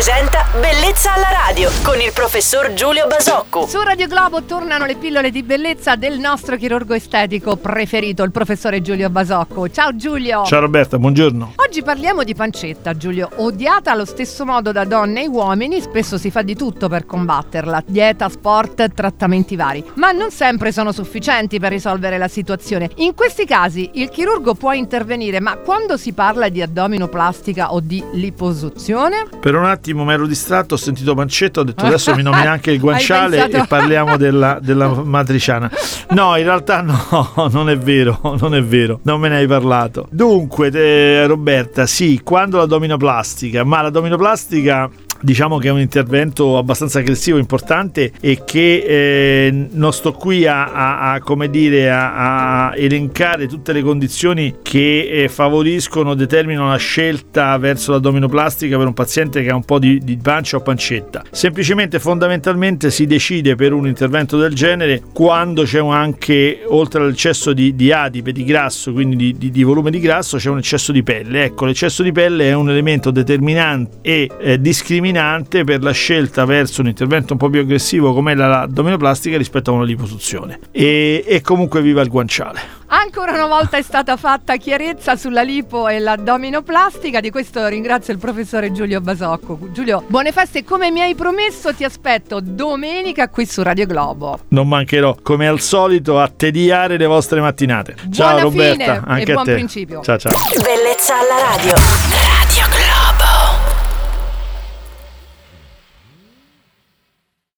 presenta Bellezza alla radio con il professor Giulio Basocco. Su Radio Globo tornano le pillole di bellezza del nostro chirurgo estetico preferito, il professore Giulio Basocco. Ciao Giulio. Ciao Roberta, buongiorno. Oggi parliamo di pancetta, Giulio. Odiata allo stesso modo da donne e uomini, spesso si fa di tutto per combatterla. Dieta, sport, trattamenti vari. Ma non sempre sono sufficienti per risolvere la situazione. In questi casi il chirurgo può intervenire, ma quando si parla di addominoplastica o di liposuzione? Per un attimo mi ero distratto, ho sentito pancetta, ho detto adesso mi nomini anche il guanciale e parliamo della, della matriciana. No, in realtà no, non è vero, non è vero, non me ne hai parlato. Dunque, te- Roberta, sì, quando l'addominoplastica, ma l'addominoplastica diciamo che è un intervento abbastanza aggressivo, importante e che eh, non sto qui a, a- a, come dire, a, a elencare tutte le condizioni che eh, favoriscono, determinano la scelta verso l'addominoplastica per un paziente che ha un po' di, di pancia o pancetta. Semplicemente, fondamentalmente, si decide per un intervento del genere quando c'è anche, oltre all'eccesso di, di adipe, di grasso, quindi di, di- di volume di grasso, c'è un eccesso di pelle. Ecco, l'eccesso di pelle è un elemento determinante e eh, discriminante per la scelta verso un intervento un po' più aggressivo come l'addominoplastica rispetto a una liposuzione. E, e comunque viva il guanciale. Ancora una volta è stata fatta chiarezza sulla lipo e l'addominoplastica, di questo ringrazio il professore Giulio Basocco. Giulio, buone feste, come mi hai promesso ti aspetto domenica qui su Radio Globo. Non mancherò, come al solito, a tediare le vostre mattinate. Ciao Buona Roberta, fine e anche buon a te. principio. Ciao ciao. Bellezza alla radio.